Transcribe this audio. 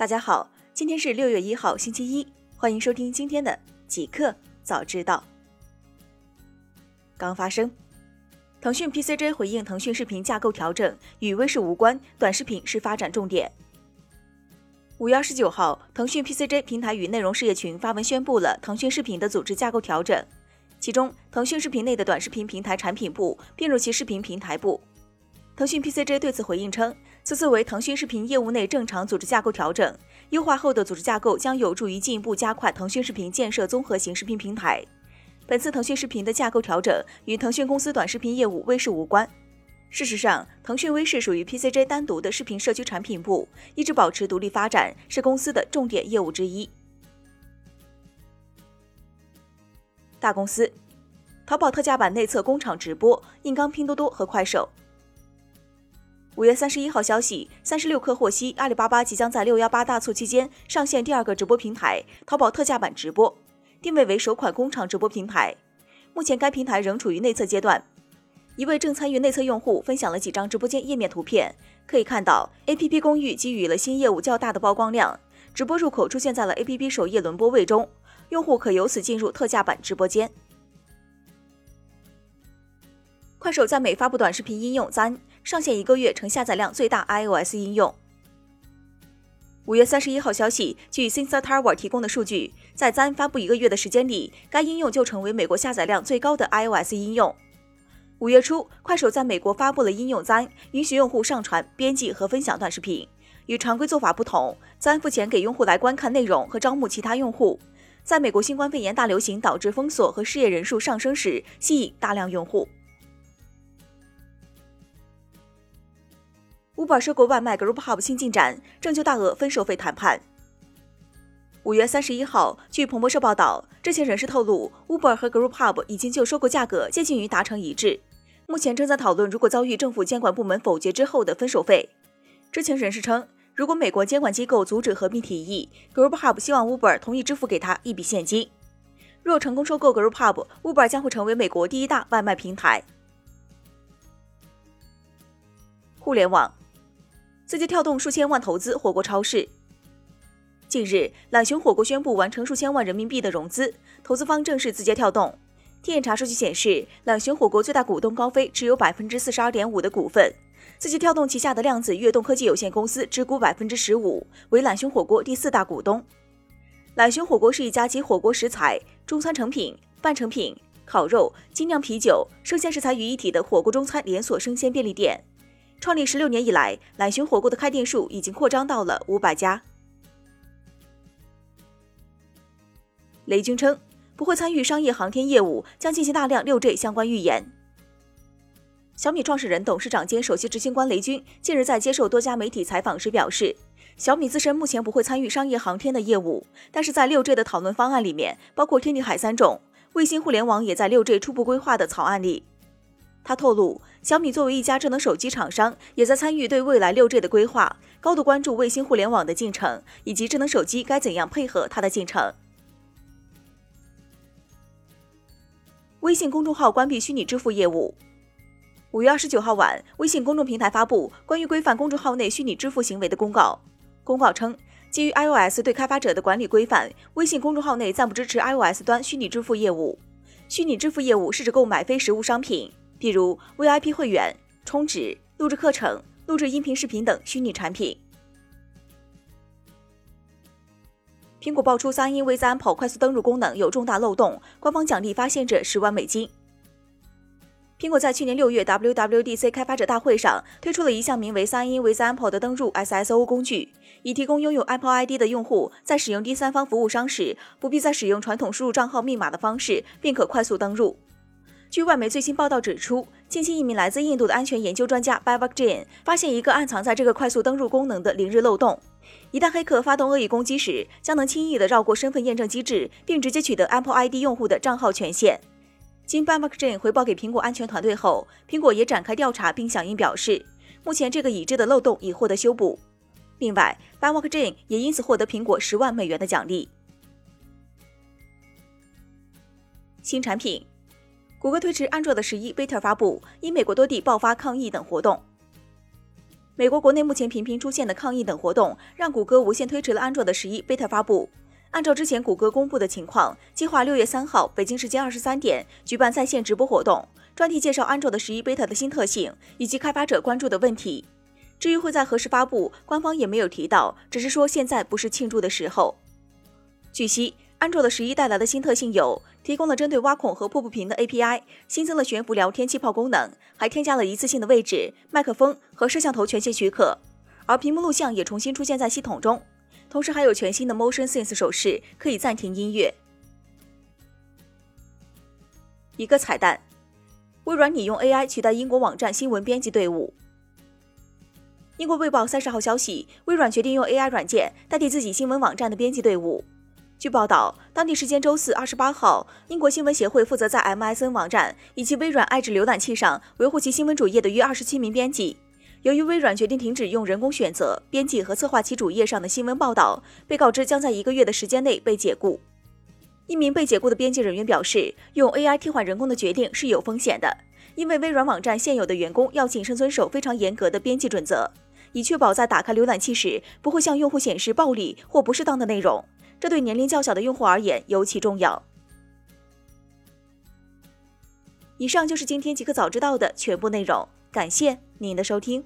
大家好，今天是六月一号，星期一，欢迎收听今天的极客早知道。刚发生，腾讯 PCJ 回应腾讯视频架构调整与微视无关，短视频是发展重点。五月二十九号，腾讯 PCJ 平台与内容事业群发文宣布了腾讯视频的组织架构调整，其中腾讯视频内的短视频平台产品部并入其视频平台部。腾讯 PCJ 对此回应称。此次为腾讯视频业务内正常组织架构调整，优化后的组织架构将有助于进一步加快腾讯视频建设综合型视频平台。本次腾讯视频的架构调整与腾讯公司短视频业务微视无关。事实上，腾讯微视属于 PCJ 单独的视频社区产品部，一直保持独立发展，是公司的重点业务之一。大公司，淘宝特价版内测工厂直播，硬刚拼多多和快手。五月三十一号消息，三十六氪获悉，阿里巴巴即将在六幺八大促期间上线第二个直播平台——淘宝特价版直播，定位为首款工厂直播平台。目前该平台仍处于内测阶段。一位正参与内测用户分享了几张直播间页面图片，可以看到 APP 公寓给予了新业务较大的曝光量，直播入口出现在了 APP 首页轮播位中，用户可由此进入特价版直播间。快手在美发布短视频应用赞。上线一个月，成下载量最大 iOS 应用。五月三十一号消息，据 Sensor Tower 提供的数据，在赞发布一个月的时间里，该应用就成为美国下载量最高的 iOS 应用。五月初，快手在美国发布了应用赞允许用户上传、编辑和分享短视频。与常规做法不同赞付钱给用户来观看内容和招募其他用户。在美国新冠肺炎大流行导致封锁和失业人数上升时，吸引大量用户。Uber 收购外卖 Group Hub 新进展，正就大额分手费谈判。五月三十一号，据彭博社报道，知情人士透露，Uber 和 Group Hub 已经就收购价格接近于达成一致，目前正在讨论如果遭遇政府监管部门否决之后的分手费。知情人士称，如果美国监管机构阻止合并提议，Group Hub 希望 Uber 同意支付给他一笔现金。若成功收购 Group Hub，Uber 将会成为美国第一大外卖平台。互联网。字节跳动数千万投资火锅超市。近日，懒熊火锅宣布完成数千万人民币的融资，投资方正是字节跳动。天眼查数据显示，懒熊火锅最大股东高飞持有百分之四十二点五的股份，字节跳动旗下的量子跃动科技有限公司持股百分之十五，为懒熊火锅第四大股东。懒熊火锅是一家集火锅食材、中餐成品、半成品、烤肉、精酿啤酒、生鲜食材于一体的火锅中餐连锁生鲜便利店。创立十六年以来，懒熊火锅的开店数已经扩张到了五百家。雷军称不会参与商业航天业务，将进行大量六 G 相关预言。小米创始人、董事长兼首席执行官雷军近日在接受多家媒体采访时表示，小米自身目前不会参与商业航天的业务，但是在六 G 的讨论方案里面，包括天地海三种，卫星互联网也在六 G 初步规划的草案里。他透露，小米作为一家智能手机厂商，也在参与对未来六 G 的规划，高度关注卫星互联网的进程，以及智能手机该怎样配合它的进程。微信公众号关闭虚拟支付业务。五月二十九号晚，微信公众平台发布关于规范公众号内虚拟支付行为的公告。公告称，基于 iOS 对开发者的管理规范，微信公众号内暂不支持 iOS 端虚拟支付业务。虚拟支付业务是指购买非实物商品。比如 VIP 会员、充值、录制课程、录制音频、视频等虚拟产品。苹果爆出 Sign in with Apple 快速登录功能有重大漏洞，官方奖励发现者十万美金。苹果在去年六月 WWDC 开发者大会上推出了一项名为 Sign in with Apple 的登录 SSO 工具，以提供拥有 Apple ID 的用户在使用第三方服务商时，不必再使用传统输入账号密码的方式，便可快速登录。据外媒最新报道指出，近期一名来自印度的安全研究专家 Bhavak Jain 发现一个暗藏在这个快速登录功能的零日漏洞。一旦黑客发动恶意攻击时，将能轻易地绕过身份验证机制，并直接取得 Apple ID 用户的账号权限。经 Bhavak Jain 回报给苹果安全团队后，苹果也展开调查，并响应表示，目前这个已知的漏洞已获得修补。另外，Bhavak Jain 也因此获得苹果十万美元的奖励。新产品。谷歌推迟安卓的十一 beta 发布，因美国多地爆发抗议等活动。美国国内目前频频出现的抗议等活动，让谷歌无限推迟了安卓的十一 beta 发布。按照之前谷歌公布的情况，计划六月三号北京时间二十三点举办在线直播活动，专题介绍安卓的十一 beta 的新特性以及开发者关注的问题。至于会在何时发布，官方也没有提到，只是说现在不是庆祝的时候。据悉，安卓的十一带来的新特性有提供了针对挖孔和瀑布屏的 API，新增了悬浮聊天气泡功能，还添加了一次性的位置、麦克风和摄像头权限许可，而屏幕录像也重新出现在系统中，同时还有全新的 Motion Sense 手势，可以暂停音乐。一个彩蛋：微软拟用 AI 取代英国网站新闻编辑队伍。英国卫报三十号消息，微软决定用 AI 软件代替自己新闻网站的编辑队伍。据报道，当地时间周四二十八号，英国新闻协会负责在 MSN 网站以及微软爱智浏览器上维护其新闻主页的约二十七名编辑，由于微软决定停止用人工选择编辑和策划其主页上的新闻报道，被告知将在一个月的时间内被解雇。一名被解雇的编辑人员表示，用 AI 替换人工的决定是有风险的，因为微软网站现有的员工要谨慎遵守非常严格的编辑准则。以确保在打开浏览器时不会向用户显示暴力或不适当的内容，这对年龄较小的用户而言尤其重要。以上就是今天极客早知道的全部内容，感谢您的收听。